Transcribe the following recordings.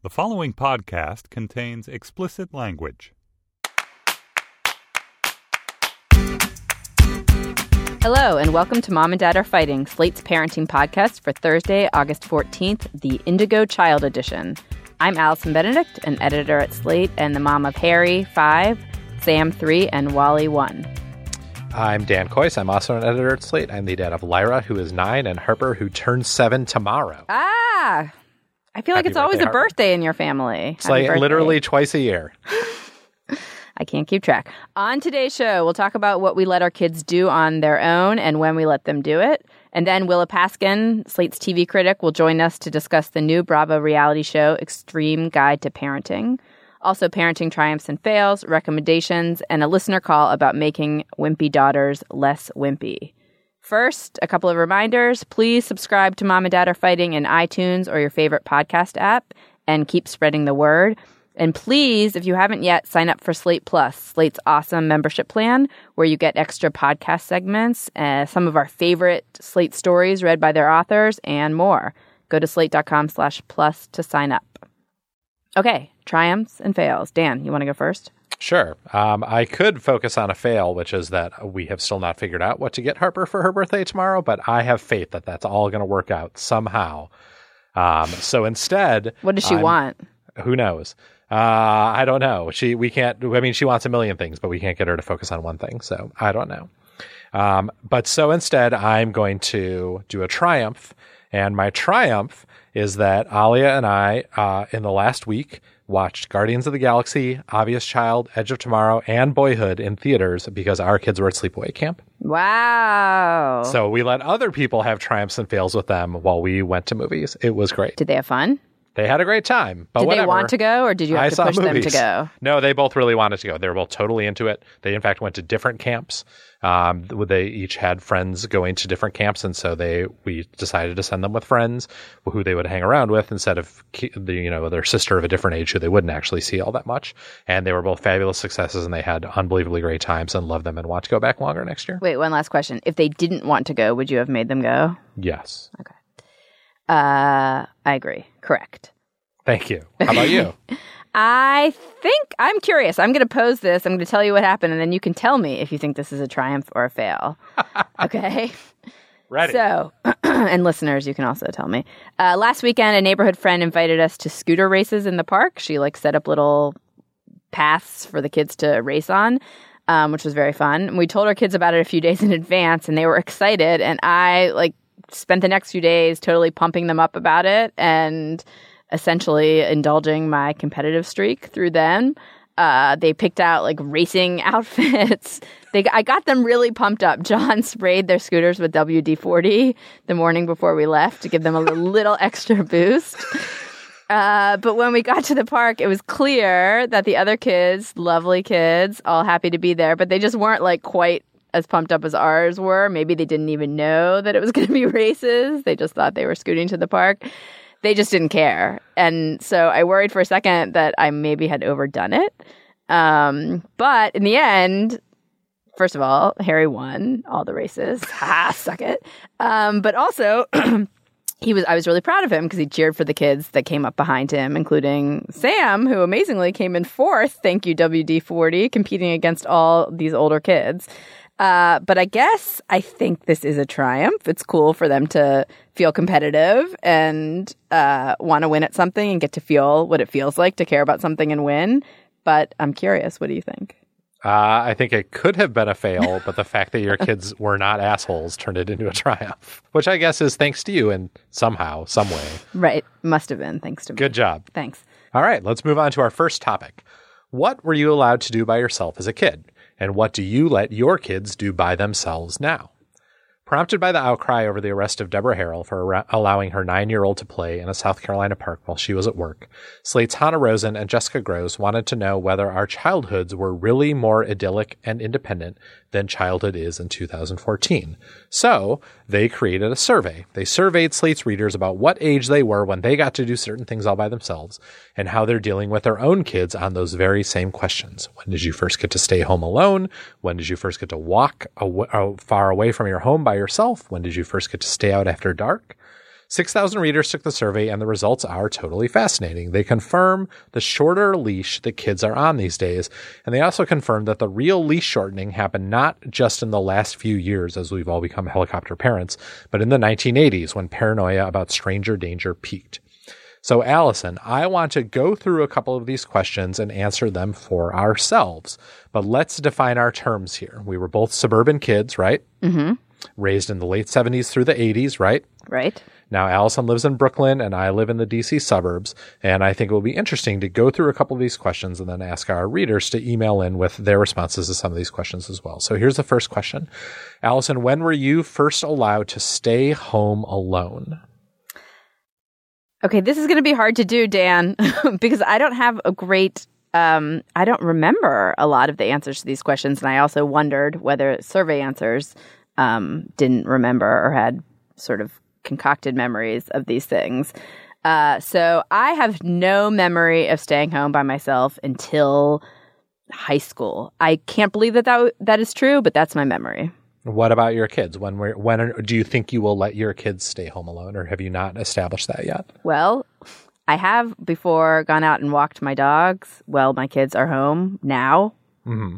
The following podcast contains explicit language. Hello, and welcome to Mom and Dad Are Fighting, Slate's parenting podcast for Thursday, August 14th, the Indigo Child Edition. I'm Allison Benedikt, an editor at Slate and the mom of Harry, 5, Sam, 3, and Wally, 1. I'm Dan Kois. I'm also an editor at Slate. I'm the dad of Lyra, who is nine, and Harper, who turns seven tomorrow. Ah! I feel like Happy it's always birthday, a Harper. birthday in your family. It's like literally twice a year. I can't keep track. On today's show, we'll talk about what we let our kids do on their own and when we let them do it. And then Willa Paskin, Slate's TV critic, will join us to discuss the new Bravo reality show, Extreme Guide to Parenting. Also, parenting triumphs and fails, recommendations, and a listener call about making wimpy daughters less wimpy. First, a couple of reminders. Please subscribe to Mom and Dad Are Fighting in iTunes or your favorite podcast app and keep spreading the word. And please, if you haven't yet, sign up for Slate Plus, Slate's awesome membership plan, where you get extra podcast segments, uh, some of our favorite Slate stories read by their authors, and more. Go to slate.com slash plus to sign up. Okay, triumphs and fails. Dan, you want to go first? Sure. Um, I could focus on a fail, which is that we have still not figured out what to get Harper for her birthday tomorrow, but I have faith that that's all going to work out somehow. Um, so instead, What does she I'm- want? Who knows? Uh, I don't know. She, we can't, I mean, she wants a million things, but we can't get her to focus on one thing. So I don't know. Um, but so instead, I'm going to do a triumph. And my triumph is that Alia and I, uh, in the last week, watched Guardians of the Galaxy, Obvious Child, Edge of Tomorrow, and Boyhood in theaters because our kids were at sleepaway camp. Wow. So we let other people have triumphs and fails with them while we went to movies. It was great. Did they have fun? They had a great time. But Did whatever. they want to go, or did you have I to push them to go? No, they both really wanted to go. They were both totally into it. They, in fact, went to different camps. Um, they each had friends going to different camps, and so they we decided to send them with friends who they would hang around with instead of the you know their sister of a different age who they wouldn't actually see all that much. And they were both fabulous successes, and they had unbelievably great times, and love them and want to go back longer next year. Wait, one last question. If they didn't want to go, would you have made them go? Yes, Uh, I agree. Correct. thank you. How about you? I think I'm curious. I'm going to pose this. I'm going to tell you what happened, and then you can tell me if you think this is a triumph or a fail. okay. Ready? So, and listeners, you can also tell me. Uh, last weekend, a neighborhood friend invited us to scooter races in the park. She like set up little paths for the kids to race on, um, which was very fun. And we told our kids about it a few days in advance, and they were excited. And I like spent the next few days totally pumping them up about it and essentially indulging my competitive streak through them. Uh, they picked out like racing outfits. They, I got them really pumped up. John sprayed their scooters with WD 40 the morning before we left to give them a little extra boost. Uh, but when we got to the park, it was clear that the other kids, lovely kids, all happy to be there, but they just weren't like quite as pumped up as ours were. Maybe they didn't even know that it was going to be races. They just thought they were scooting to the park. They just didn't care. And so I worried for a second that I maybe had overdone it. Um, but in the end, first of all, Harry won all the races. Ha, suck it. Um, but also, he was I was really proud of him because he cheered for the kids that came up behind him, including Sam, who amazingly came in fourth. Thank you, WD forty, competing against all these older kids. Uh, but I guess I think this is a triumph. It's cool for them to feel competitive and uh, want to win at something and get to feel what it feels like to care about something and win. but I'm curious. What do you think? Uh, I think it could have been a fail, but the fact that your kids were not assholes turned it into a triumph, which I guess is thanks to you and somehow, some way. Right. Must have been thanks to me. Good job. Thanks. All right, let's move on to our first topic. What were you allowed to do by yourself as a kid? And what do you let your kids do by themselves now? Prompted by the outcry over the arrest of Deborah Harrell for ar- allowing her nine year old to play in a South Carolina park while she was at work, Slate's Hanna Rosin and Jessica Gross wanted to know whether our childhoods were really more idyllic and independent than childhood is in 2014. So they created a survey. They surveyed Slate's readers about what age they were when they got to do certain things all by themselves and how they're dealing with their own kids on those very same questions. When did you first get to stay home alone? When did you first get to walk aw- far away from your home by yourself? When did you first get to stay out after dark? 6,000 readers took the survey, and the results are totally fascinating. They confirm the shorter leash that kids are on these days, and they also confirm that the real leash shortening happened not just in the last few years as we've all become helicopter parents, but in the 1980s when paranoia about stranger danger peaked. So, Allison, I want to go through a couple of these questions and answer them for ourselves. But let's define our terms here. We were both suburban kids, right? Mm-hmm. Raised in the late 70s through the 80s, right? Right. Now, Allison lives in Brooklyn and I live in the DC suburbs. And I think it will be interesting to go through a couple of these questions and then ask our readers to email in with their responses to some of these questions as well. So here's the first question. Allison, when were you first allowed to stay home alone? Okay, this is going to be hard to do, Dan, because I don't have a great. Um, I don't remember a lot of the answers to these questions, and I also wondered whether survey answers um, didn't remember or had sort of concocted memories of these things. Uh, so I have no memory of staying home by myself until high school. I can't believe that that, w- that is true, but that's my memory. What about your kids? When were, when are, do you think you will let your kids stay home alone or have you not established that yet? Well, I have before gone out and walked my dogs. Well, my kids are home now,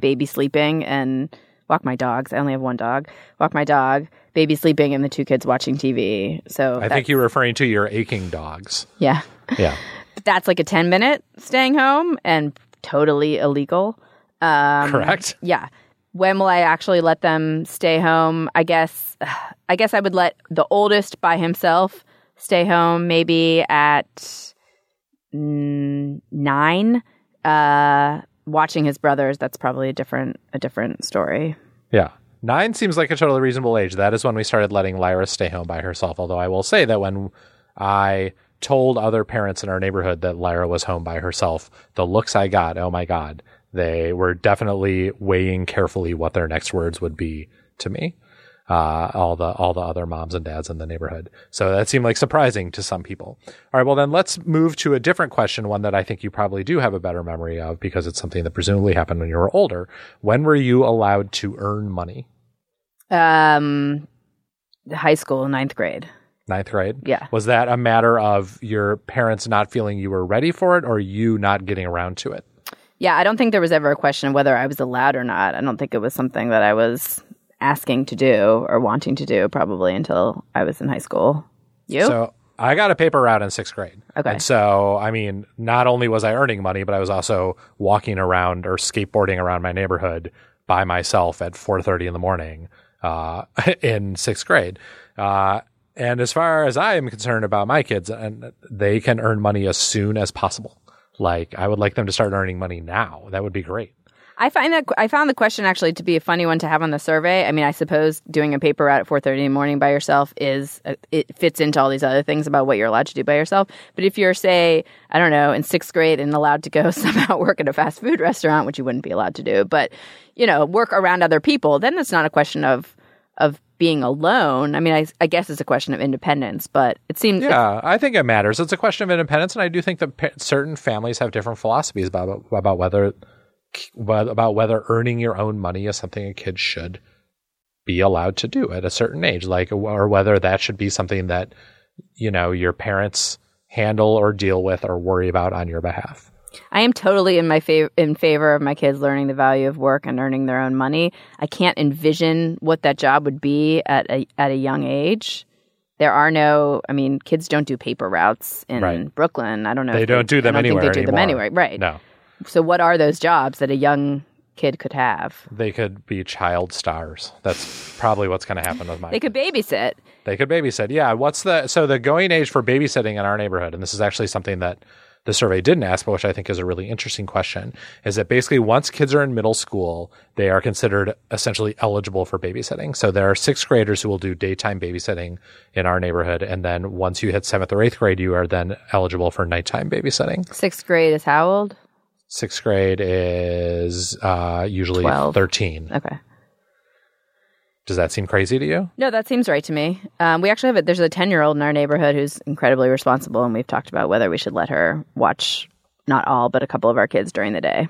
baby sleeping, and walk my dogs. I only have one dog. Walk my dog, baby sleeping, and the two kids watching TV. So I think you're referring to your aching dogs. yeah, Yeah. that's like a ten minute staying home and totally illegal. Um, Correct? Yeah. When will I actually let them stay home? I guess I guess I would let the oldest by himself stay home maybe at mm, 9 uh watching his brothers that's probably a different a different story. Yeah. Nine seems like a totally reasonable age. That is when we started letting Lyra stay home by herself. Although I will say that when I told other parents in our neighborhood that Lyra was home by herself, the looks I got, oh my God, they were definitely weighing carefully what their next words would be to me. Uh, all the all the other moms and dads in the neighborhood. So that seemed like surprising to some people. All right, well then let's move to a different question, one that I think you probably do have a better memory of because it's something that presumably happened when you were older. When were you allowed to earn money? Um high school, ninth grade. Ninth grade. Yeah. Was that a matter of your parents not feeling you were ready for it, or you not getting around to it? Yeah, I don't think there was ever a question of whether I was allowed or not. I don't think it was something that I was asking to do or wanting to do probably until I was in high school. You? So I got a paper route in sixth grade. Okay. And so, I mean, not only was I earning money, but I was also walking around or skateboarding around my neighborhood by myself at 4.30 in the morning uh, in sixth grade. Uh, and as far as I am concerned about my kids, and they can earn money as soon as possible. Like, I would like them to start earning money now. That would be great. I find that I found the question actually to be a funny one to have on the survey. I mean, I suppose doing a paper route at four thirty in the morning by yourself is uh, it fits into all these other things about what you're allowed to do by yourself. But if you're, say, I don't know, in sixth grade and allowed to go somehow work at a fast food restaurant, which you wouldn't be allowed to do, but you know, work around other people, then it's not a question of of being alone. I mean, I, I guess it's a question of independence, but it seems Yeah, I think it matters. It's a question of independence, and I do think that pa- certain families have different philosophies about about whether about whether earning your own money is something a kid should be allowed to do at a certain age, like or whether that should be something that you know your parents handle or deal with or worry about on your behalf. I am totally in my favor in favor of my kids learning the value of work and earning their own money. I can't envision what that job would be at a at a young age. There are no, I mean, kids don't do paper routes in Right. Brooklyn. I don't know. They don't do them anywhere. I don't anywhere Think they do them anymore. anyway, right? No. So what are those jobs that a young kid could have? They could be child stars. That's probably what's going to happen with my. They could babysit. They could babysit. Yeah. What's the so the going age for babysitting in our neighborhood? And this is actually something that the survey didn't ask, but which I think is a really interesting question, is that basically once kids are in middle school, they are considered essentially eligible for babysitting. So there are sixth graders who will do daytime babysitting in our neighborhood. And then once you hit seventh or eighth grade, you are then eligible for nighttime babysitting. Sixth grade is how old? Sixth grade is uh, usually 12. 13. Okay. Does that seem crazy to you? No, that seems right to me. Um, we actually have a, there's a 10 year old in our neighborhood who's incredibly responsible, and we've talked about whether we should let her watch not all, but a couple of our kids during the day.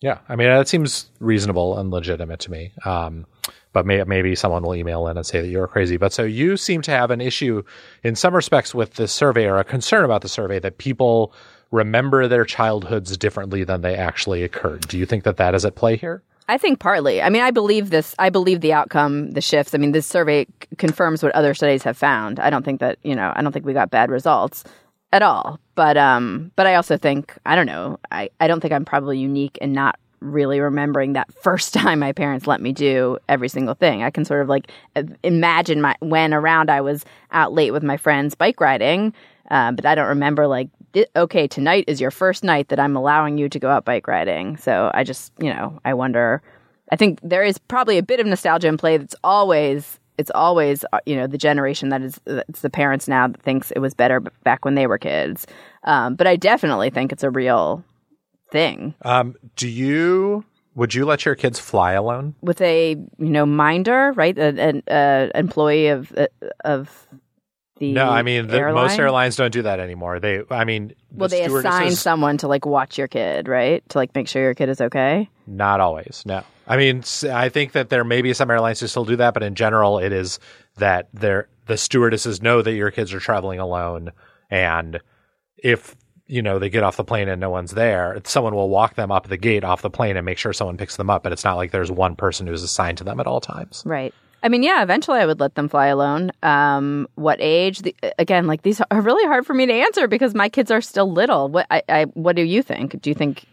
Yeah, I mean that seems reasonable and legitimate to me. Um, but may, maybe someone will email in and say that you're crazy. But so you seem to have an issue in some respects with this survey, or a concern about the survey that people remember their childhoods differently than they actually occurred. Do you think that that is at play here? I think partly. I mean, I believe this. I believe the outcome, the shifts. I mean, this survey c- confirms what other studies have found. I don't think that you know. I don't think we got bad results at all. But um, but I also think I don't know. I I don't think I'm probably unique in not really remembering that first time my parents let me do every single thing. I can sort of like imagine my when around I was out late with my friends bike riding, uh, but I don't remember like okay tonight is your first night that I'm allowing you to go out bike riding. So I just you know I wonder. I think there is probably a bit of nostalgia in play. That's always it's always uh, you know the generation that is it's the parents now that thinks it was better back when they were kids. Um, but I definitely think it's a real thing Um, do you would you let your kids fly alone? with a you know minder, right? An, an uh, employee of uh, of the No, I mean the, most airlines don't do that anymore. They, I mean, Well, the they assign someone to like watch your kid, right? To like make sure your kid is okay. Not always. No. I mean, i think that there may be some airlines who still do that, but in general, it is that they're, the stewardesses know that your kids are traveling alone. And if, you know, they get off the plane and no one's there, someone will walk them up the gate off the plane and make sure someone picks them up. But it's not like there's one person who's assigned to them at all times. Right. I mean, yeah, eventually I would let them fly alone. Um, what age? The, again, like these are really hard for me to answer because my kids are still little. What I, I what do you think? Do you think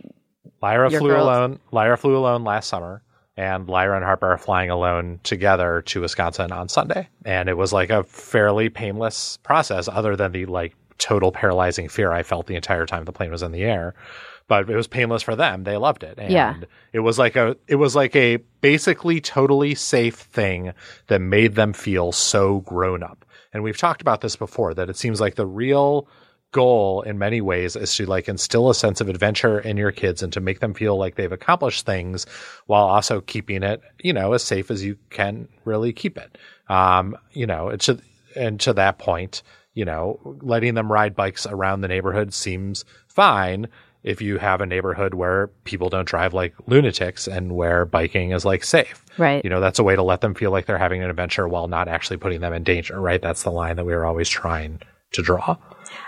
Lyra flew girls- alone. Lyra flew alone last summer, and Lyra and Harper are flying alone together to Wisconsin on Sunday. And it was like a fairly painless process, other than the like total paralyzing fear I felt the entire time the plane was in the air. But it was painless for them. They loved it. And Yeah. it was like a it was like a basically totally safe thing that made them feel so grown up. And we've talked about this before that it seems like the real goal in many ways is to like instill a sense of adventure in your kids and to make them feel like they've accomplished things while also keeping it, you know, as safe as you can really keep it. Um, you know, it's and to that point, you know, letting them ride bikes around the neighborhood seems fine if you have a neighborhood where people don't drive like lunatics and where biking is like safe. Right. You know, that's a way to let them feel like they're having an adventure while not actually putting them in danger, right? That's the line that we are always trying to draw.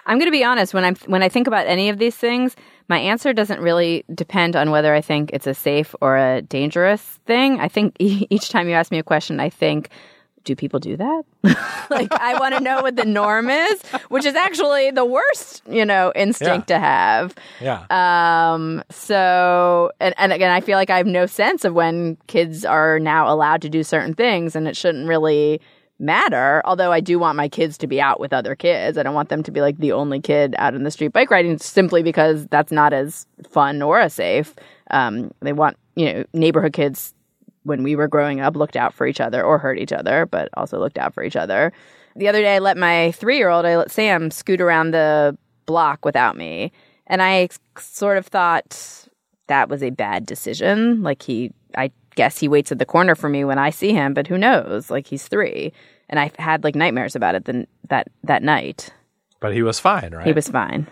I'm going to be honest when I'm when I think about any of these things, my answer doesn't really depend on whether I think it's a safe or a dangerous thing. I think e- each time you ask me a question, I think do people do that? like I want to know what the norm is, which is actually the worst, you know, instinct to have. Yeah. Um, so, and, and again, I feel like I have no sense of when kids are now allowed to do certain things and it shouldn't really matter. Although I do want my kids to be out with other kids. I don't want them to be like the only kid out in the street bike riding simply because that's not as fun or as safe. Um, they want, you know, neighborhood kids when we were growing up looked out for each other or hurt each other, but also looked out for each other. The other day, I let my three year old, I let Sam scoot around the block without me. And I sort of thought that was a bad decision. Like he, I guess he waits at the corner for me when I see him, but who knows? Like he's three. And I had like nightmares about it then that, that night. but he was fine, right? He was fine.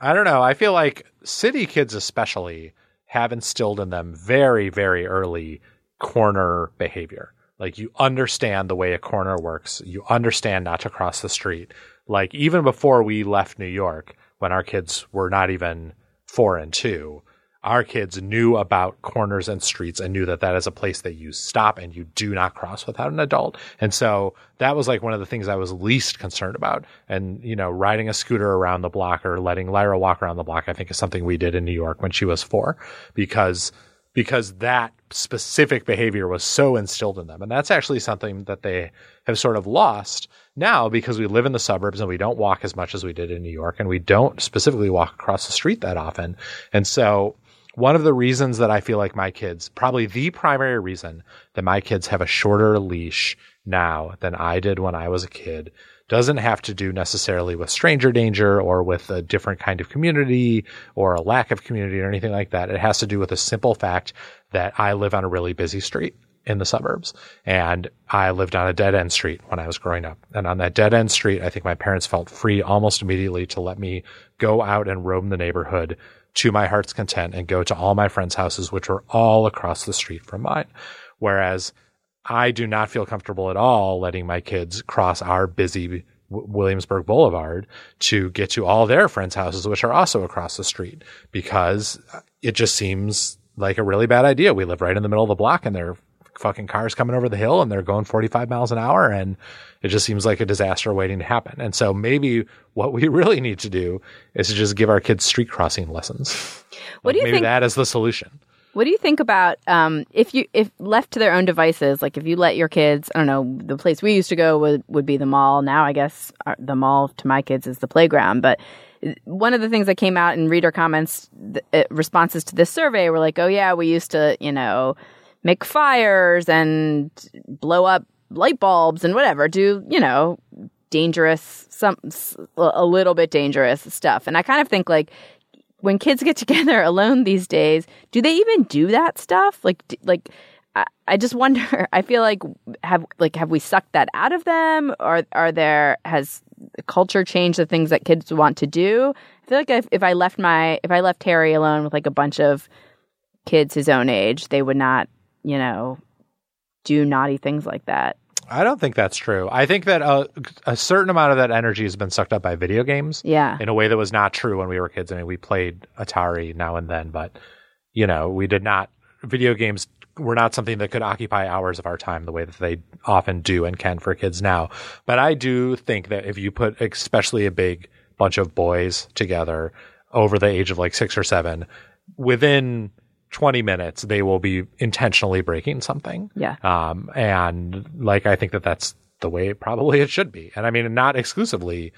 I don't know. I feel like city kids, especially, have instilled in them very, very early corner behavior. Like you understand the way a corner works. You understand not to cross the street. Like even before we left New York, when our kids were not even four and two, our kids knew about corners and streets and knew that that is a place that you stop and you do not cross without an adult. And so that was like one of the things I was least concerned about. And, you know, riding a scooter around the block or letting Lyra walk around the block, I think is something we did in New York when she was four because, because that specific behavior was so instilled in them. And that's actually something that they have sort of lost now because we live in the suburbs and we don't walk as much as we did in New York and we don't specifically walk across the street that often. And so one of the reasons that I feel like my kids, probably the primary reason that my kids have a shorter leash now than I did when I was a kid doesn't have to do necessarily with stranger danger or with a different kind of community or a lack of community or anything like that. It has to do with the simple fact that I live on a really busy street in the suburbs and I lived on a dead end street when I was growing up. And on that dead end street, I think my parents felt free almost immediately to let me go out and roam the neighborhood to my heart's content and go to all my friends' houses, which were all across the street from mine. Whereas I do not feel comfortable at all letting my kids cross our busy Williamsburg Boulevard to get to all their friends' houses, which are also across the street, because uh, it just seems like a really bad idea. We live right in the middle of the block and there are fucking cars coming over the hill and they're going 45 miles an hour and it just seems like a disaster waiting to happen. And so maybe what we really need to do is to just give our kids street crossing lessons. What do you think? maybe think? that is the solution. What do you think about um, if you if left to their own devices? Like if you let your kids, I don't know, the place we used to go would would be the mall. Now I guess our, the mall to my kids is the playground. But one of the things that came out in reader comments uh, responses to this survey were like, "Oh yeah, we used to, you know, make fires and blow up light bulbs and whatever. Do you know dangerous some a little bit dangerous stuff?" And I kind of think like when kids get together alone these days, do they even do that stuff? Like, like, I, I just wonder. I feel like have like have we sucked that out of them, or are there has culture changed the things that kids want to do? I feel like if, if I left my if I left Harry alone with like a bunch of kids his own age, they would not, you know, do naughty things like that. I don't think that's true. I think that a, a certain amount of that energy has been sucked up by video games. Yeah. In a way that was not true when we were kids. I mean, we played Atari now and then, but you know, we did not. Video games were not something that could occupy hours of our time the way that they often do and can for kids now. But I do think that if you put especially a big bunch of boys together over the age of like six or seven, within 20 minutes, they will be intentionally breaking something. Yeah. Um, and like, I think that that's the way probably it should be. And I mean, not exclusively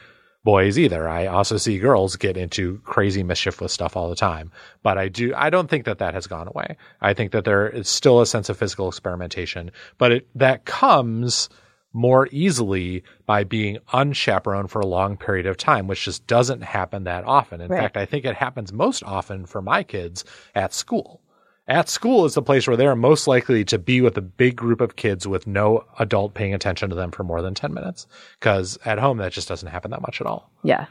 boys either. I also see girls get into crazy mischief with stuff all the time. But I do, I don't think that that has gone away. I think that there is still a sense of physical experimentation, but it, that comes more easily by being unchaperoned for a long period of time, which just doesn't happen that often. In Right. fact, I think it happens most often for my kids at school. At school is the place where they're most likely to be with a big group of kids with no adult paying attention to them for more than 10 minutes. Because at home, that just doesn't happen that much at all. Yeah.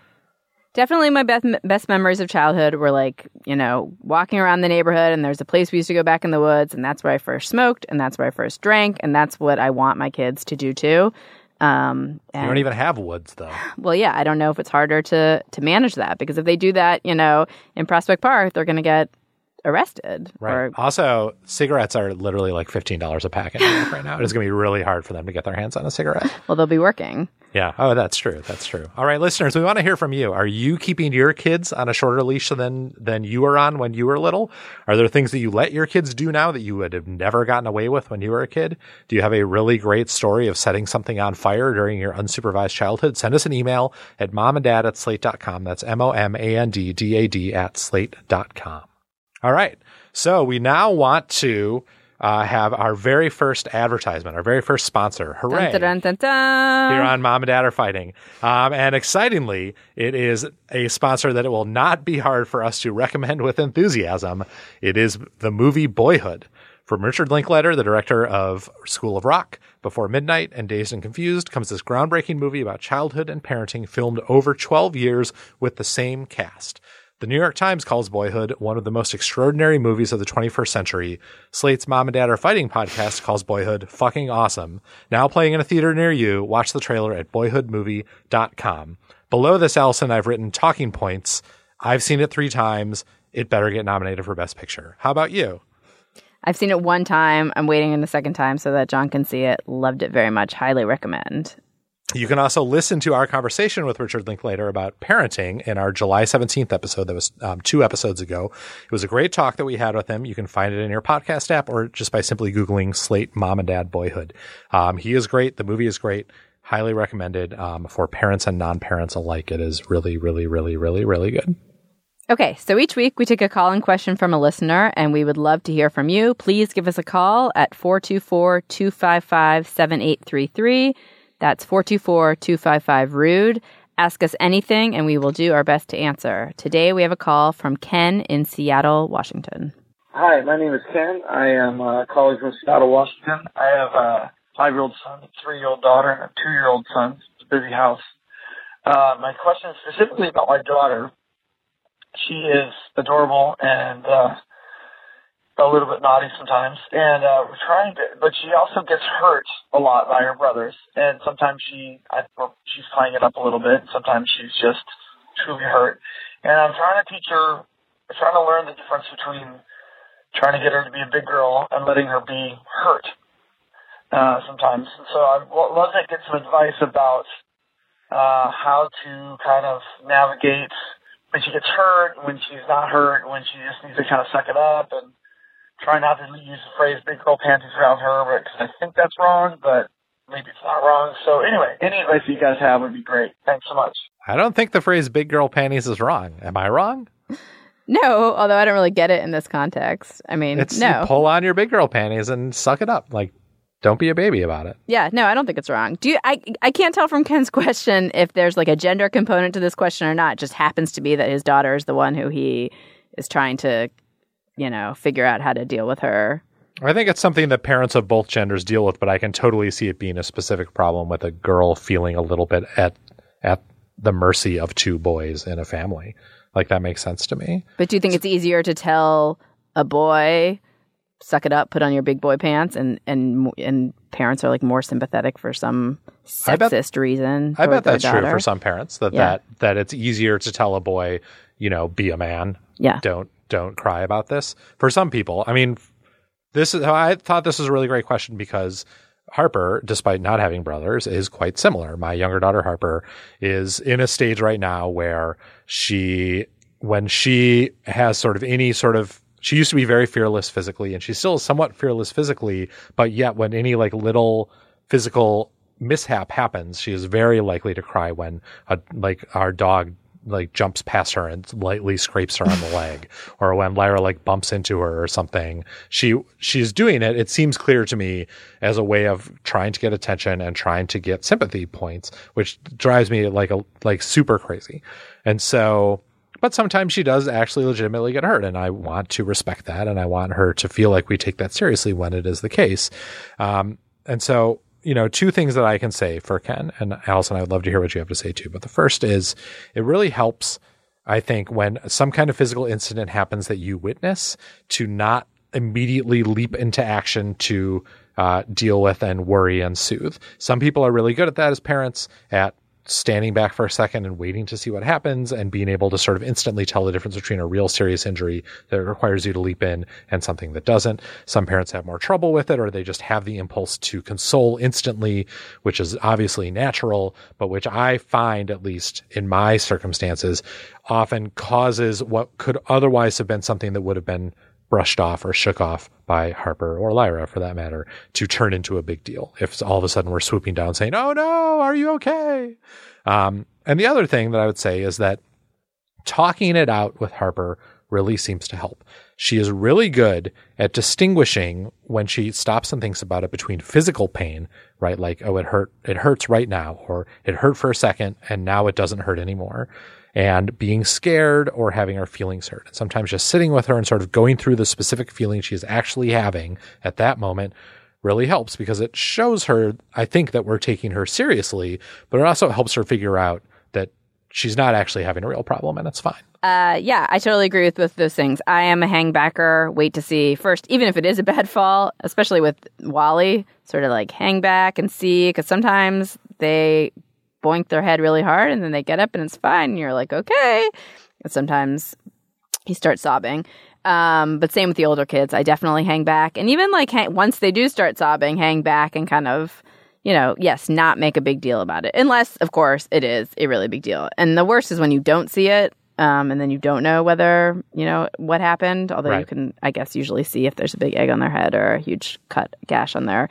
Definitely my best best memories of childhood were like, you know, walking around the neighborhood and there's a place we used to go back in the woods and that's where I first smoked and that's where I first drank and that's what I want my kids to do too. Um and You don't even have woods, though. well, yeah, I don't know if it's harder to to manage that because if they do that, you know, in Prospect Park, they're going to get arrested Right. or also, cigarettes are literally like $15 a pack right now. It is going to be really hard for them to get their hands on a cigarette. well, they'll be working. Yeah. Oh, that's true. That's true. All right, listeners, we want to hear from you. Are you keeping your kids on a shorter leash than than you were on when you were little? Are there things that you let your kids do now that you would have never gotten away with when you were a kid? Do you have a really great story of setting something on fire during your unsupervised childhood? Send us an email at momanddad at slate.com. That's M O M A N D D A D at slate.com. All right. So we now want to uh, have our very first advertisement, our very first sponsor. Hooray Dun, dun, dun, here on Mom and Dad Are Fighting. Um, and excitingly, it is a sponsor that it will not be hard for us to recommend with enthusiasm. It is the movie Boyhood. From Richard Linklater, the director of School of Rock, Before Midnight, and Dazed and Confused, comes this groundbreaking movie about childhood and parenting filmed over 12 years with the same cast. The New York Times calls Boyhood one of the most extraordinary movies of the 21st century. Slate's Mom and Dad Are Fighting podcast calls Boyhood fucking awesome. Now playing in a theater near you, watch the trailer at boyhoodmovie.com. Below this, Allison, I've written talking points. I've seen it three times, it better get nominated for Best Picture. How about you? I've seen it one time. I'm waiting in the second time so that John can see it. Loved it very much. Highly recommend. You can also listen to our conversation with Richard Linklater about parenting in our July 17th episode that was um, two episodes ago. It was a great talk that we had with him. You can find it in your podcast app or just by simply Googling Slate Mom and Dad Boyhood. Um, he is great. The movie is great. Highly recommended um, for parents and non parents alike. It is really, really, really, really, really good. Okay, so each week we take a call and question from a listener, and we would love to hear from you. Please give us a call at 424 255 7833. That's 424 255 Rude. Ask us anything, and we will do our best to answer. Today we have a call from Ken in Seattle, Washington. Hi, my name is Ken. I am uh, calling from Seattle, Washington. I have a five year old son, a three year old daughter, and a two year old son. It's a busy house. Uh, my question is specifically about my daughter. She is adorable and uh, a little bit naughty sometimes, and uh, we're trying to. But she also gets hurt a lot by her brothers, and sometimes she, I, she's playing it up a little bit. Sometimes she's just truly hurt, and I'm trying to teach her, trying to learn the difference between trying to get her to be a big girl and letting her be hurt uh, sometimes. And so I'd love to get some advice about uh, how to kind of navigate when she gets hurt, when she's not hurt, when she just needs to kind of suck it up and try not to use the phrase big girl panties around her, because I think that's wrong, but maybe it's not wrong. So anyway, any advice you guys have would be great. Thanks so much. I don't think the phrase big girl panties is wrong. Am I wrong? No, although I don't really get it in this context. I mean, It's no. pull on your big girl panties and suck it up. Like, don't be a baby about it. Yeah, no, I don't think it's wrong. Do you, I? I can't tell from Ken's question if there's like a gender component to this question or not. It just happens to be that his daughter is the one who he is trying to, you know, figure out how to deal with her. I think it's something that parents of both genders deal with, but I can totally see it being a specific problem with a girl feeling a little bit at at the mercy of two boys in a family. Like that makes sense to me. But do you think it's easier to tell a boy, suck it up, put on your big boy pants, and and and parents are like more sympathetic for some I bet- sexist reason? I bet that's true for some parents that, Yeah. that that it's easier to tell a boy, you know, be a man. Yeah. Don't don't cry about this. For some people, I mean, this is I thought this was a really great question because Harper, despite not having brothers, is quite similar. My younger daughter Harper is in a stage right now where she when she has sort of any sort of she used to be very fearless physically and she's still somewhat fearless physically, but yet when any like little physical mishap happens, she is very likely to cry when a, like our dog like jumps past her and lightly scrapes her on the leg or when Lyra like bumps into her or something. She she's doing it it seems clear to me as a way of trying to get attention and trying to get sympathy points, which drives me like a like super crazy. And so but sometimes she does actually legitimately get hurt and i want to respect that and i want her to feel like we take that seriously when it is the case um, and so you know two things that i can say for ken and allison i'd love to hear what you have to say too but the first is it really helps i think when some kind of physical incident happens that you witness to not immediately leap into action to uh, deal with and worry and soothe. Some people are really good at that as parents at standing back for a second and waiting to see what happens and being able to sort of instantly tell the difference between a real serious injury that requires you to leap in and something that doesn't. Some parents have more trouble with it or they just have the impulse to console instantly, which is obviously natural, but which I find, at least in my circumstances, often causes what could otherwise have been something that would have been brushed off or shook off by Harper or Lyra for that matter to turn into a big deal. If all of a sudden we're swooping down saying, Oh no, are you okay? Um, and the other thing that I would say is that talking it out with Harper really seems to help. She is really good at distinguishing when she stops and thinks about it between physical pain, right? Like, oh, it hurt, it hurts right now, or it hurt for a second and now it doesn't hurt anymore. And being scared or having her feelings hurt. And sometimes just sitting with her and sort of going through the specific feeling she is actually having at that moment really helps because it shows her, I think, that we're taking her seriously, but it also helps her figure out that she's not actually having a real problem and it's fine. Uh, yeah, I totally agree with both those things. I am a hangbacker. Wait to see first, even if it is a bad fall, especially with Wally, sort of like hang back and see, because sometimes they boink their head really hard and then they get up and it's fine. And you're like, okay. And sometimes he starts sobbing. Um, but same with the older kids. I definitely hang back, and even like hang, once they do start sobbing, hang back and kind of, you know, yes, not make a big deal about it, unless of course it is a really big deal. And the worst is when you don't see it, um, and then you don't know whether you know what happened. Although you can, I guess, usually see if there's a big egg on their head or a huge cut gash on their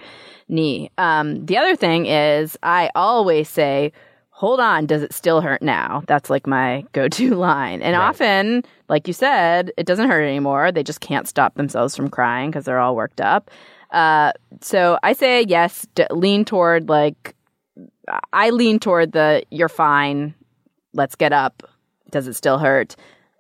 knee. Um, the other thing is, I always say, hold on, does it still hurt now? That's like my go to line. And often, like you said, it doesn't hurt anymore. They just can't stop themselves from crying because they're all worked up. Uh, so I say yes, d- lean toward like, I lean toward the you're fine, let's get up. Does it still hurt?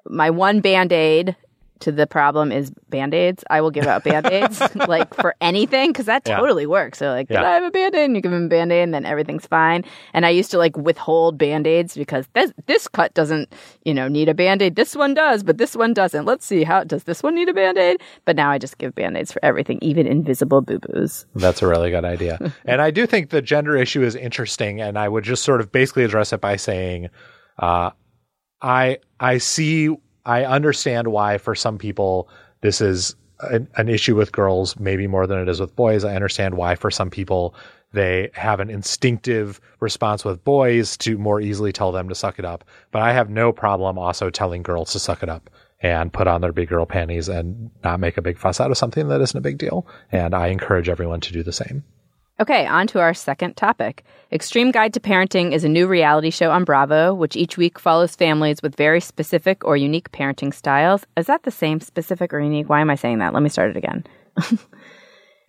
My one band aid to the problem is band aids. I will give out band aids like for anything because that Yeah. totally works. So, like, Yeah. I have a band aid? And you give them a band aid and then everything's fine. And I used to like withhold band aids because this, this cut doesn't, you know, need a band aid. This one does, but this one doesn't. Let's see how does this one need a band aid? But now I just give band aids for everything, even invisible boo boos. That's a really good idea. and I do think the gender issue is interesting. And I would just sort of basically address it by saying, uh, I I see I understand why for some people this is an, an issue with girls maybe more than it is with boys. I understand why for some people they have an instinctive response with boys to more easily tell them to suck it up. But I have no problem also telling girls to suck it up and put on their big girl panties and not make a big fuss out of something that isn't a big deal. And I encourage everyone to do the same. Okay, on to our second topic. Extreme Guide to Parenting is a new reality show on Bravo, which each week follows families with very specific or unique parenting styles. Is that the same, specific or unique? Why am I saying that? Let me start it again.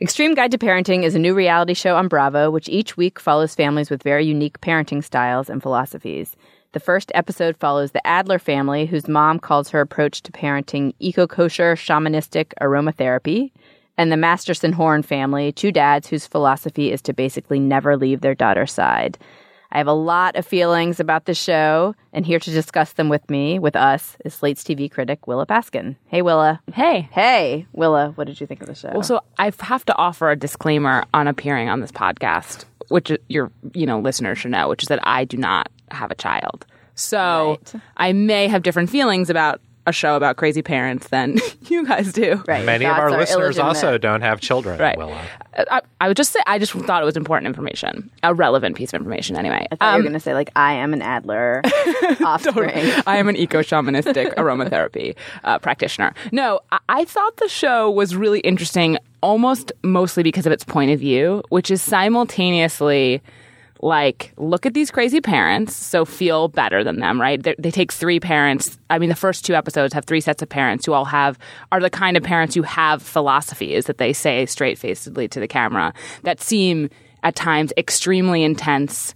Extreme Guide to Parenting is a new reality show on Bravo, which each week follows families with very unique parenting styles and philosophies. The first episode follows the Adler family, whose mom calls her approach to parenting eco kosher shamanistic aromatherapy, and the Masterson Horn family, two dads whose philosophy is to basically never leave their daughter's side. I have a lot of feelings about the show, and here to discuss them with me, with us, is Slate's TV critic Willa Paskin. Hey, Willa. Hey. Hey, Willa. What did you think of the show? Well, so I have to offer a disclaimer on appearing on this podcast, which your you know listeners should know, which is that I do not have a child. So Right. I may have different feelings about a show about crazy parents than you guys do. right. Many of thoughts our listeners also don't have children. Right. Willa. I, I would just say I just thought it was important information, a relevant piece of information. Anyway, I thought you Um, were going to say, like, I am an Adler offspring. I am an eco shamanistic aromatherapy uh, practitioner. No, I-, I thought the show was really interesting, almost mostly because of its point of view, which is simultaneously like look at these crazy parents so feel better than them right they, they take three parents i mean the first two episodes have three sets of parents who all have are the kind of parents who have philosophies that they say straight facedly to the camera that seem at times extremely intense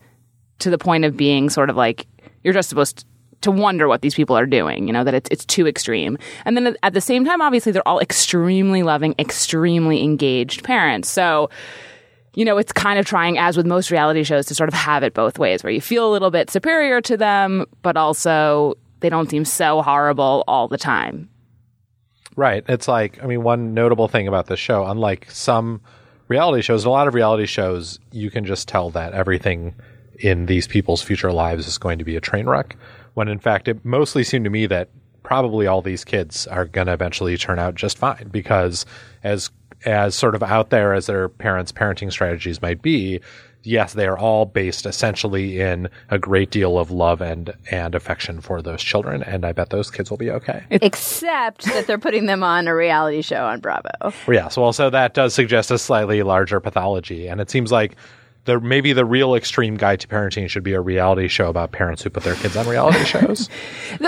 to the point of being sort of like you're just supposed to wonder what these people are doing, you know, that it's it's too extreme. And then at the same time, obviously they're all extremely loving, extremely engaged parents. So, you know, it's kind of trying, as with most reality shows, to sort of have it both ways, where you feel a little bit superior to them, but also they don't seem so horrible all the time. Right. It's like, I mean, one notable thing about this show, unlike some reality shows, a lot of reality shows, you can just tell that everything in these people's future lives is going to be a train wreck. When in fact, it mostly seemed to me that probably all these kids are going to eventually turn out just fine because as as sort of out there as their parents' parenting strategies might be, yes, they are all based essentially in a great deal of love and and affection for those children, and I bet those kids will be okay. Except that they're putting them on a reality show on Bravo. Well, Yes, well, so that does suggest a slightly larger pathology, and it seems like the maybe the real extreme guide to parenting should be a reality show about parents who put their kids on reality shows.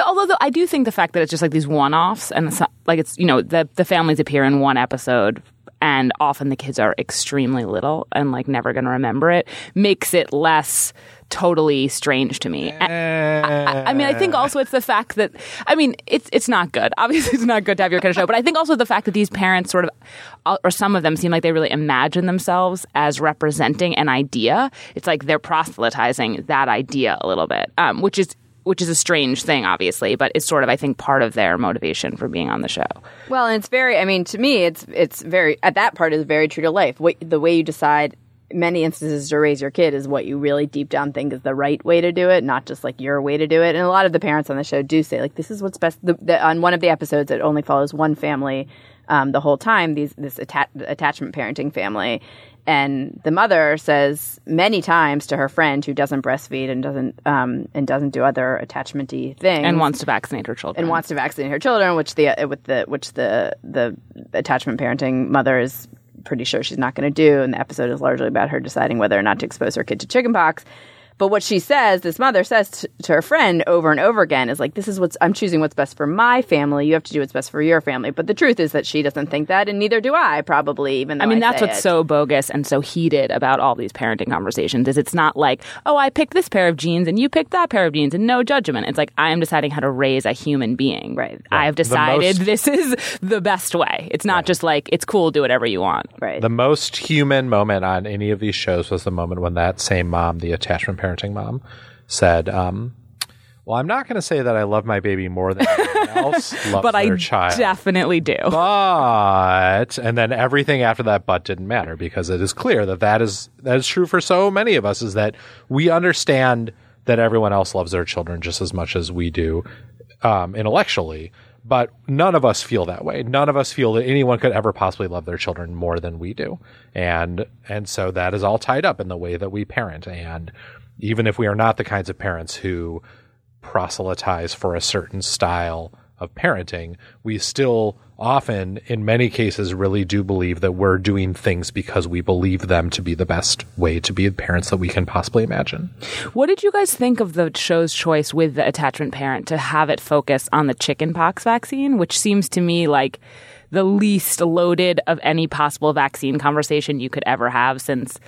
Although though, I do think the fact that it's just like these one-offs and it's not, like it's you know the the families appear in one episode and often the kids are extremely little and like never going to remember it makes it less totally strange to me. I, I mean, I think also it's the fact that I mean it's it's not good. Obviously, it's not good to have your kid show, but I think also the fact that these parents sort of uh, or some of them seem like they really imagine themselves as representing an idea. It's like they're proselytizing that idea a little bit, um, which is which is a strange thing, obviously, but it's sort of I think part of their motivation for being on the show. Well, and it's very. I mean, to me, it's it's very. At that part is very true to life. What, the way you decide many instances to raise your kid is what you really deep down think is the right way to do it, not just like your way to do it. And a lot of the parents on the show do say like this is what's best. The, the, on one of the episodes, it only follows one family um, the whole time. These this atta- attachment parenting family, and the mother says many times to her friend who doesn't breastfeed and doesn't um, and doesn't do other attachmenty things and wants to vaccinate her children and wants to vaccinate her children, which the uh, with the which the the attachment parenting mother is pretty sure she's not going to do. And the episode is largely about her deciding whether or not to expose her kid to chickenpox. But what she says, this mother says t- to her friend over and over again is like, this is what's, I'm choosing what's best for my family. You have to do what's best for your family. But the truth is that she doesn't think that, and neither do I, probably, even though I mean, I that's say what's it. so bogus and so heated about all these parenting conversations is it's not like, oh, I picked this pair of jeans and you picked that pair of jeans and no judgment. It's like, I am deciding how to raise a human being. Right. I have decided most- this is the best way. It's not just like, it's cool, do whatever you want. Right. The most human moment on any of these shows was the moment when that same mom, the attachment parenting mom, said, um, "Well, I'm not going to say that I love my baby more than anyone else loves But I child." definitely do. but and then everything after that but didn't matter because it is clear that that is that is true for so many of us is that we understand that everyone else loves their children just as much as we do um, intellectually but none of us feel that way none of us feel that anyone could ever possibly love their children more than we do and and so that is all tied up in the way that we parent and even if we are not the kinds of parents who proselytize for a certain style of parenting, we still often, in many cases, really do believe that we're doing things because we believe them to be the best way to be parents that we can possibly imagine. What did you guys think of the show's choice with the attachment parent to have it focus on the chickenpox vaccine, which seems to me like the least loaded of any possible vaccine conversation you could ever have since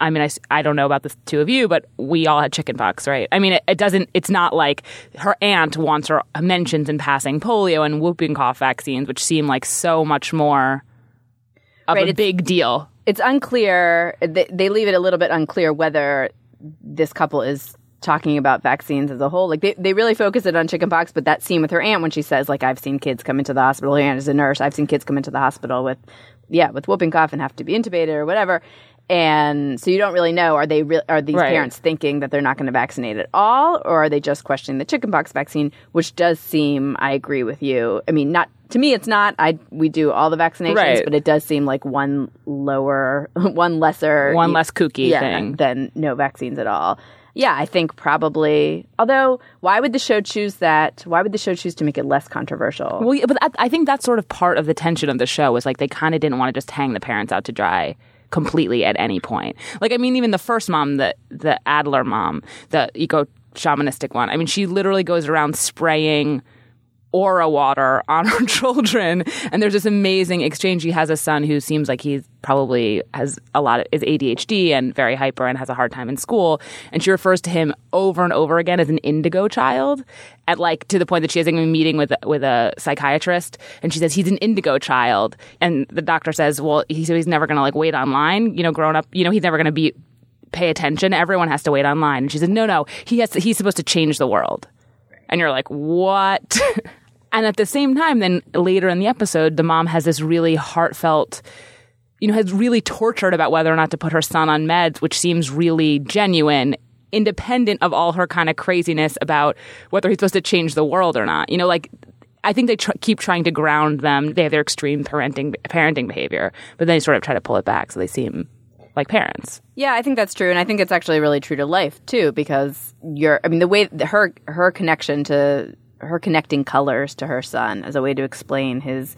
I mean, I, I don't know about the two of you, but we all had chickenpox, right? I mean, it, it doesn't, it's not like her aunt wants her mentions in passing polio and whooping cough vaccines, which seem like so much more of Right, a big deal. it's unclear. They, they leave it a little bit unclear whether this couple is talking about vaccines as a whole. Like they, they really focus it on chickenpox, but that scene with her aunt when she says, like, I've seen kids come into the hospital. Her aunt is a nurse. I've seen kids come into the hospital with, yeah, with whooping cough and have to be intubated or whatever. And so you don't really know are they re- are these Right. parents thinking that they're not going to vaccinate at all, or are they just questioning the chickenpox vaccine, which does seem. I agree with you. I mean, not to me, it's not. I we do all the vaccinations, Right. but it does seem like one lower, one lesser, One less kooky yeah, thing. than no vaccines at all. Yeah, I think probably. Although, why would the show choose that? Why would the show choose to make it less controversial? Well, yeah, but I, I think that's sort of part of the tension of the show is like they kind of didn't want to just hang the parents out to dry completely at any point. Like, I mean, even the first mom, the the Adler mom, the eco shamanistic one. I mean, she literally goes around spraying aura water on her children. And there's this amazing exchange. She has a son who seems like he's probably has a lot of is ADHD and very hyper and has a hard time in school. And she refers to him over and over again as an indigo child at like to the point that she has a meeting with with a psychiatrist. And she says he's an indigo child. And the doctor says well he's, he's never going to like wait online. You know growing up you know he's never going to be pay attention. Everyone has to wait online. And she said no no. He has to, he's supposed to change the world. And you're like, what? and at the same time, then later in the episode, the mom has this really heartfelt, you know, has really tortured about whether or not to put her son on meds, which seems really genuine, independent of all her kind of craziness about whether he's supposed to change the world or not. You know, like, I think they tr- keep trying to ground them. They have their extreme parenting parenting behavior, but then they sort of try to pull it back so they seem like parents. Yeah, I think that's true, and I think it's actually really true to life too, because you're. I mean, the way her her connection to her connecting colors to her son as a way to explain his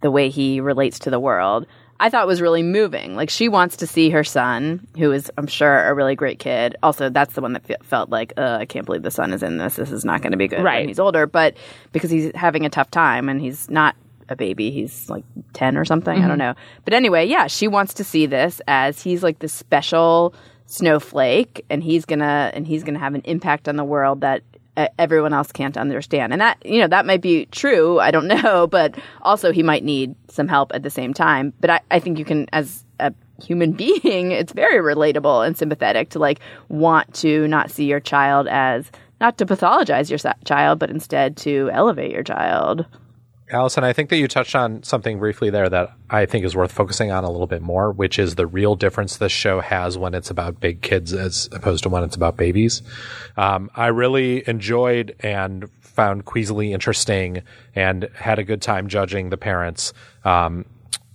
the way he relates to the world. I thought was really moving. Like she wants to see her son, who is, I'm sure, a really great kid. Also, that's the one that fe- felt like, I can't believe the son is in this. This is not going to be good Right. when he's older. But because he's having a tough time and he's not a baby, he's like 10 or something. I don't mm-hmm. know. But anyway, yeah, she wants to see this as he's like this special snowflake and he's gonna and he's gonna have an impact on the world that everyone else can't understand. And that you know that might be true i don't know but also he might need some help at the same time. But i, I think you can as a human being it's very relatable and sympathetic to like want to not see your child as not to pathologize your child but instead to elevate your child Allison, I think that you touched on something briefly there that I think is worth focusing on a little bit more, which is the real difference this show has when it's about big kids as opposed to when it's about babies. Um, I really enjoyed and found queasily interesting and had a good time judging the parents um,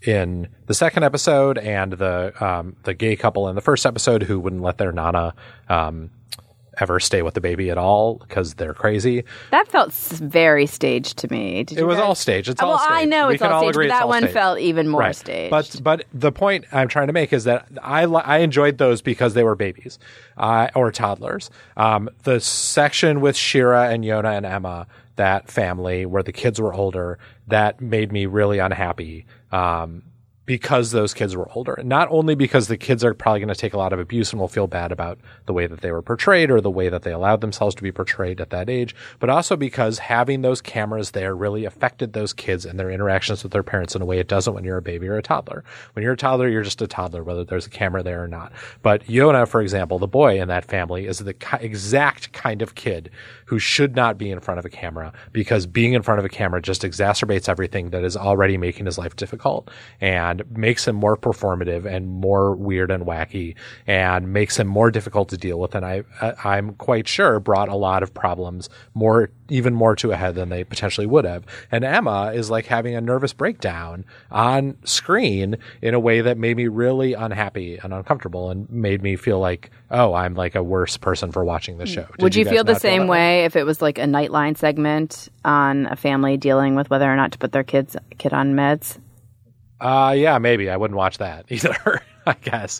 in the second episode and the um, the gay couple in the first episode who wouldn't let their nana um, ever stay with the baby at all because they're crazy. That felt very staged to me. Did It was guys- all staged. It's Oh, all well, I know We it's all all staged, agree but that one staged. felt even more Right. staged. But but the point I'm trying to make is that I I enjoyed those because they were babies uh, or toddlers. Um, the section with Shira and Yona and Emma, that family where the kids were older, that made me really unhappy. Um, because those kids were older. And not only because the kids are probably going to take a lot of abuse and will feel bad about the way that they were portrayed or the way that they allowed themselves to be portrayed at that age, but also because having those cameras there really affected those kids and their interactions with their parents in a way it doesn't when you're a baby or a toddler. When you're a toddler, you're just a toddler, whether there's a camera there or not. But Yona, for example, the boy in that family is the exact kind of kid who should not be in front of a camera because being in front of a camera just exacerbates everything that is already making his life difficult and makes him more performative and more weird and wacky and makes him more difficult to deal with. And I, I'm quite sure brought a lot of problems more, even more to a head than they potentially would have. And Emma is like having a nervous breakdown on screen in a way that made me really unhappy and uncomfortable and made me feel like, oh, I'm like a worse person for watching the show. Did Would you, guys feel the same that way if it was like a Nightline segment on a family dealing with whether or not to put their kids kid on meds? Uh, yeah, maybe I wouldn't watch that either. I guess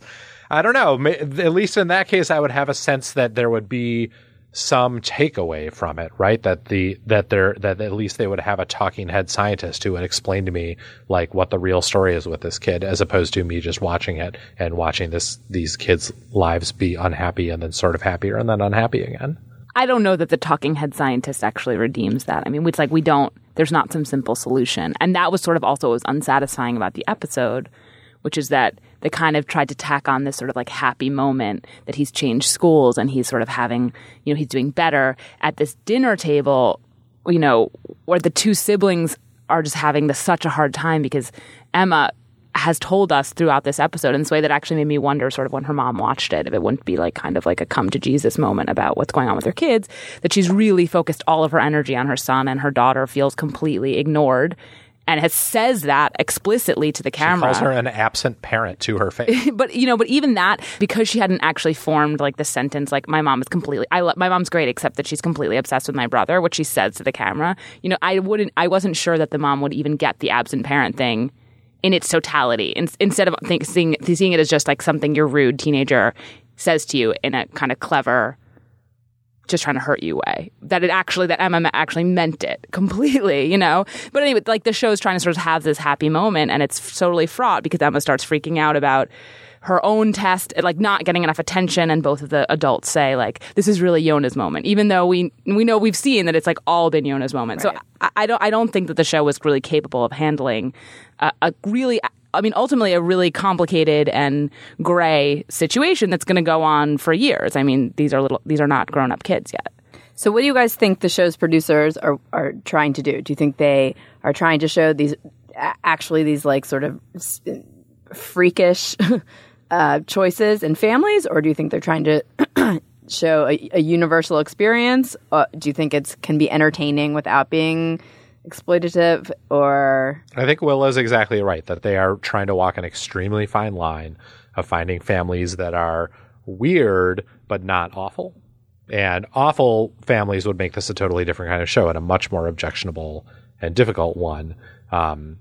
I don't know. At least in that case, I would have a sense that there would be some takeaway from it, right? That the that there that at least they would have a talking head scientist who would explain to me like what the real story is with this kid, as opposed to me just watching it and watching this these kids' lives be unhappy and then sort of happier and then unhappy again. I don't know that the talking head scientist actually redeems that. I mean, it's like we don't, there's not some simple solution. And that was sort of also what was unsatisfying about the episode, which is that they kind of tried to tack on this sort of like happy moment that he's changed schools and he's sort of having, you know, he's doing better at this dinner table, you know, where the two siblings are just having such a hard time because Emma has told us throughout this episode in this way that actually made me wonder sort of when her mom watched it if it wouldn't be like kind of like a come to Jesus moment about what's going on with her kids that she's really focused all of her energy on her son and her daughter feels completely ignored and has says that explicitly to the camera She Calls her an absent parent to her face. but you know, but even that, because she hadn't actually formed like the sentence, like my mom is completely, I lo- my mom's great, except that she's completely obsessed with my brother, which she says to the camera. You know, I wouldn't, I wasn't sure that the mom would even get the absent parent thing in its totality, in, instead of think, seeing seeing it as just like something your rude teenager says to you in a kind of clever. Just trying to hurt you way. That it actually, that Emma actually meant it completely, you know? But anyway, like the show's trying to sort of have this happy moment and it's totally fraught because Emma starts freaking out about her own test, like not getting enough attention, and both of the adults say like this is really Yona's moment, even though we we know we've seen that it's like all been Yona's moment. So I, I don't I don't think that the show was really capable of handling a, a really. I mean, ultimately, a really complicated and gray situation that's going to go on for years. I mean, these are little, these are not grown up kids yet. So, what do you guys think the show's producers are are trying to do? Do you think they are trying to show these actually these like sort of freakish uh, choices in families, or do you think they're trying to show a, a universal experience? Uh, do you think it's can be entertaining without being exploitative, or I think Will is exactly right that they are trying to walk an extremely fine line of finding families that are weird but not awful. And awful families would make this a totally different kind of show and a much more objectionable and difficult one. Um,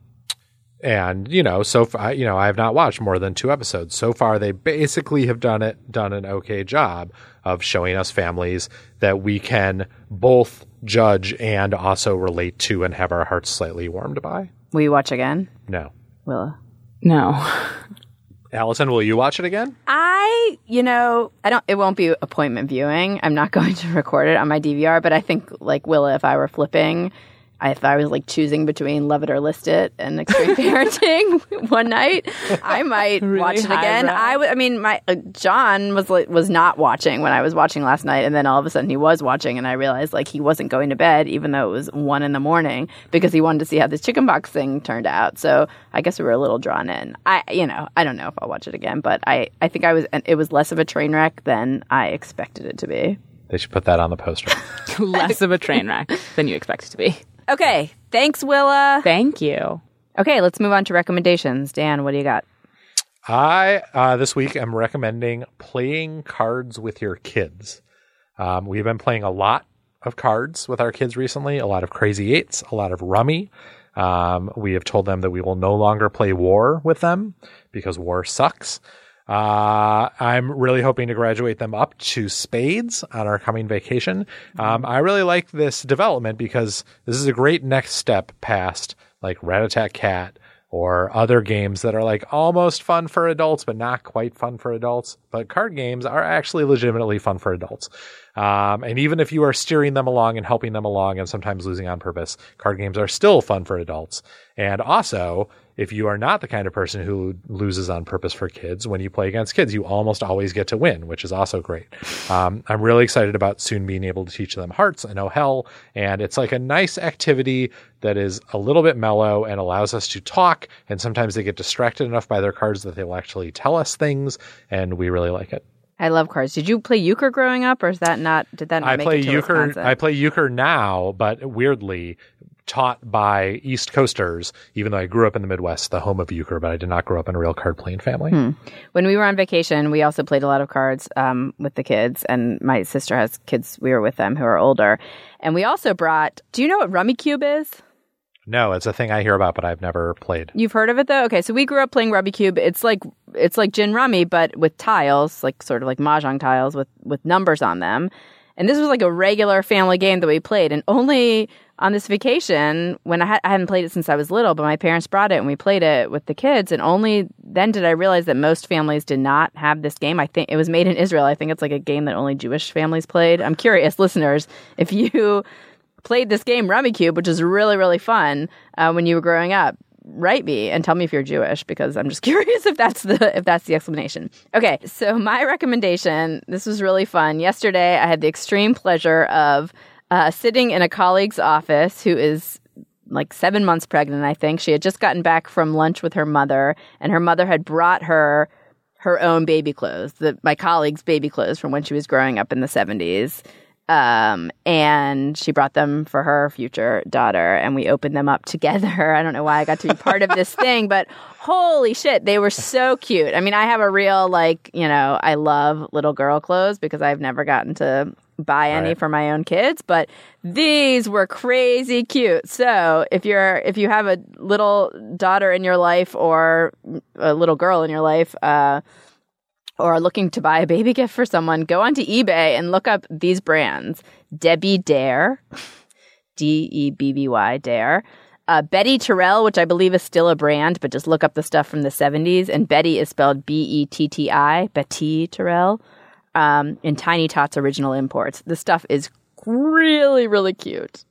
and you know, so far, you know, I have not watched more than two episodes. So far, they basically have done it, done an okay job of showing us families that we can both judge and also relate to and have our hearts slightly warmed by. will you watch again? No. Willa? No. Allison, will you watch it again? I, you know, I don't. It won't be appointment viewing. I'm not going to record it on my DVR, but I think like Willa, if I were flipping if I was like choosing between Love It or List It and Extreme Parenting one night, I might Really watch it again. highbrow. I, w- I mean, my uh, John was like, was not watching when I was watching last night, and then all of a sudden he was watching, and I realized like he wasn't going to bed even though it was one in the morning because he wanted to see how this chickenpox thing turned out. So I guess we were a little drawn in. I, you know, I don't know if I'll watch it again, but I, I think I was. It was less of a train wreck than I expected it to be. They should put that on the poster. Less of a train wreck than you expect it to be. Okay, thanks, Willa. Thank you. Okay, let's move on to recommendations. Dan, what do you got? I uh, this week am recommending playing cards with your kids. Um, we've been playing a lot of cards with our kids recently. A lot of crazy eights, a lot of rummy. Um, we have told them that we will no longer play war with them because war sucks. Uh, I'm really hoping to graduate them up to spades on our coming vacation. Um, I really like this development because this is a great next step past like Rat-a-Tat Cat or other games that are like almost fun for adults, but not quite fun for adults. But card games are actually legitimately fun for adults. Um, and even if you are steering them along and helping them along and sometimes losing on purpose, card games are still fun for adults. And also, if you are not the kind of person who loses on purpose for kids, when you play against kids, you almost always get to win, which is also great. Um, I'm really excited about soon being able to teach them hearts and oh hell. And it's like a nice activity that is a little bit mellow and allows us to talk. And sometimes they get distracted enough by their cards that they will actually tell us things. And we really like it. I love cards. Did you play euchre growing up, or is that not? Did that not I make play it to euchre. I play euchre now, but weirdly taught by East Coasters. Even though I grew up in the Midwest, the home of euchre, but I did not grow up in a real card playing family. Hmm. when we were on vacation, we also played a lot of cards um, with the kids, and my sister has kids. We were with them who are older, and we also brought. Do you know what Rummikub is? No, it's a thing I hear about, but I've never played. You've heard of it though? Okay, so we grew up playing Rummikub. It's like it's like gin rummy, but with tiles, like sort of like mahjong tiles with with numbers on them. And this was like a regular family game that we played. And only on this vacation, when I, had, I hadn't played it since I was little, but my parents brought it and we played it with the kids. And only then did I realize that most families did not have this game. I think it was made in Israel. I think it's like a game that only Jewish families played. I'm curious, listeners, if you played this game Rummikub, which is really really fun uh, when you were growing up. Write me and tell me if you're Jewish because I'm just curious if that's the if that's the explanation. Okay, so my recommendation. This was really fun. Yesterday, I had the extreme pleasure of uh, sitting in a colleague's office who is like seven months pregnant. I think she had just gotten back from lunch with her mother, and her mother had brought her her own baby clothes, the, my colleague's baby clothes from when she was growing up in the 70s. Um, and she brought them for her future daughter, and we opened them up together. I don't know why I got to be part of this thing, but holy shit, they were so cute. I mean, I have a real, like, you know, I love little girl clothes because I've never gotten to buy any Right. for my own kids, but these were crazy cute. So if you're if you have a little daughter in your life or a little girl in your life, uh, or are looking to buy a baby gift for someone, go onto eBay and look up these brands: Debby Dare, D E B B Y Dare. Uh, Betti Terrell, which I believe is still a brand, but just look up the stuff from the 70s. And Betti is spelled B E T T I, Betti Terrell um, in Tiny Tots original imports. The stuff is really, really cute.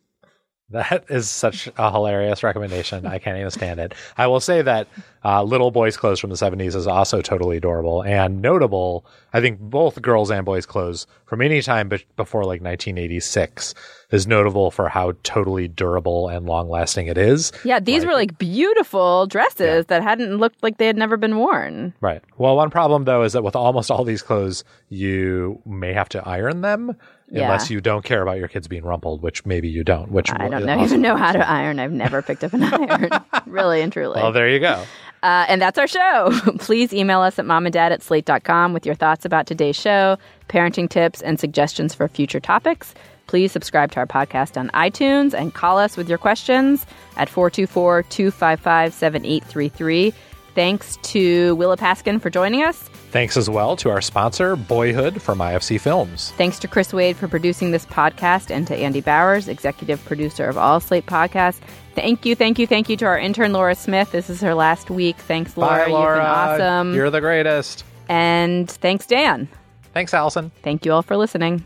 That is such a hilarious recommendation. I can't even stand it. I will say that uh, Little Boys Clothes from the 70s is also totally adorable and notable. I think both girls and boys' clothes from any time be- before like 1986 is notable for how totally durable and long lasting it is. Yeah, these were like beautiful dresses that hadn't looked like they had never been worn. Right. Well, one problem though is that with almost all these clothes, you may have to iron them Yeah. unless you don't care about your kids being rumpled, which maybe you don't. Which I don't know, even know how to iron. I've never picked up an iron, really and truly. Well, there you go. Uh, and that's our show. Please email us at momanddad at slate.com with your thoughts about today's show, parenting tips, and suggestions for future topics. Please subscribe to our podcast on iTunes and call us with your questions at 424 255 7833. Thanks to Willa Paskin for joining us. Thanks as well to our sponsor, Boyhood from IFC Films. Thanks to Chris Wade for producing this podcast and to Andy Bowers, executive producer of all Slate podcasts. Thank you, thank you, thank you to our intern Laura Smith. This is her last week. Thanks, Laura. Bye, Laura. You've been awesome. You're the greatest. and thanks, Dan. Thanks, Allison. Thank you all for listening.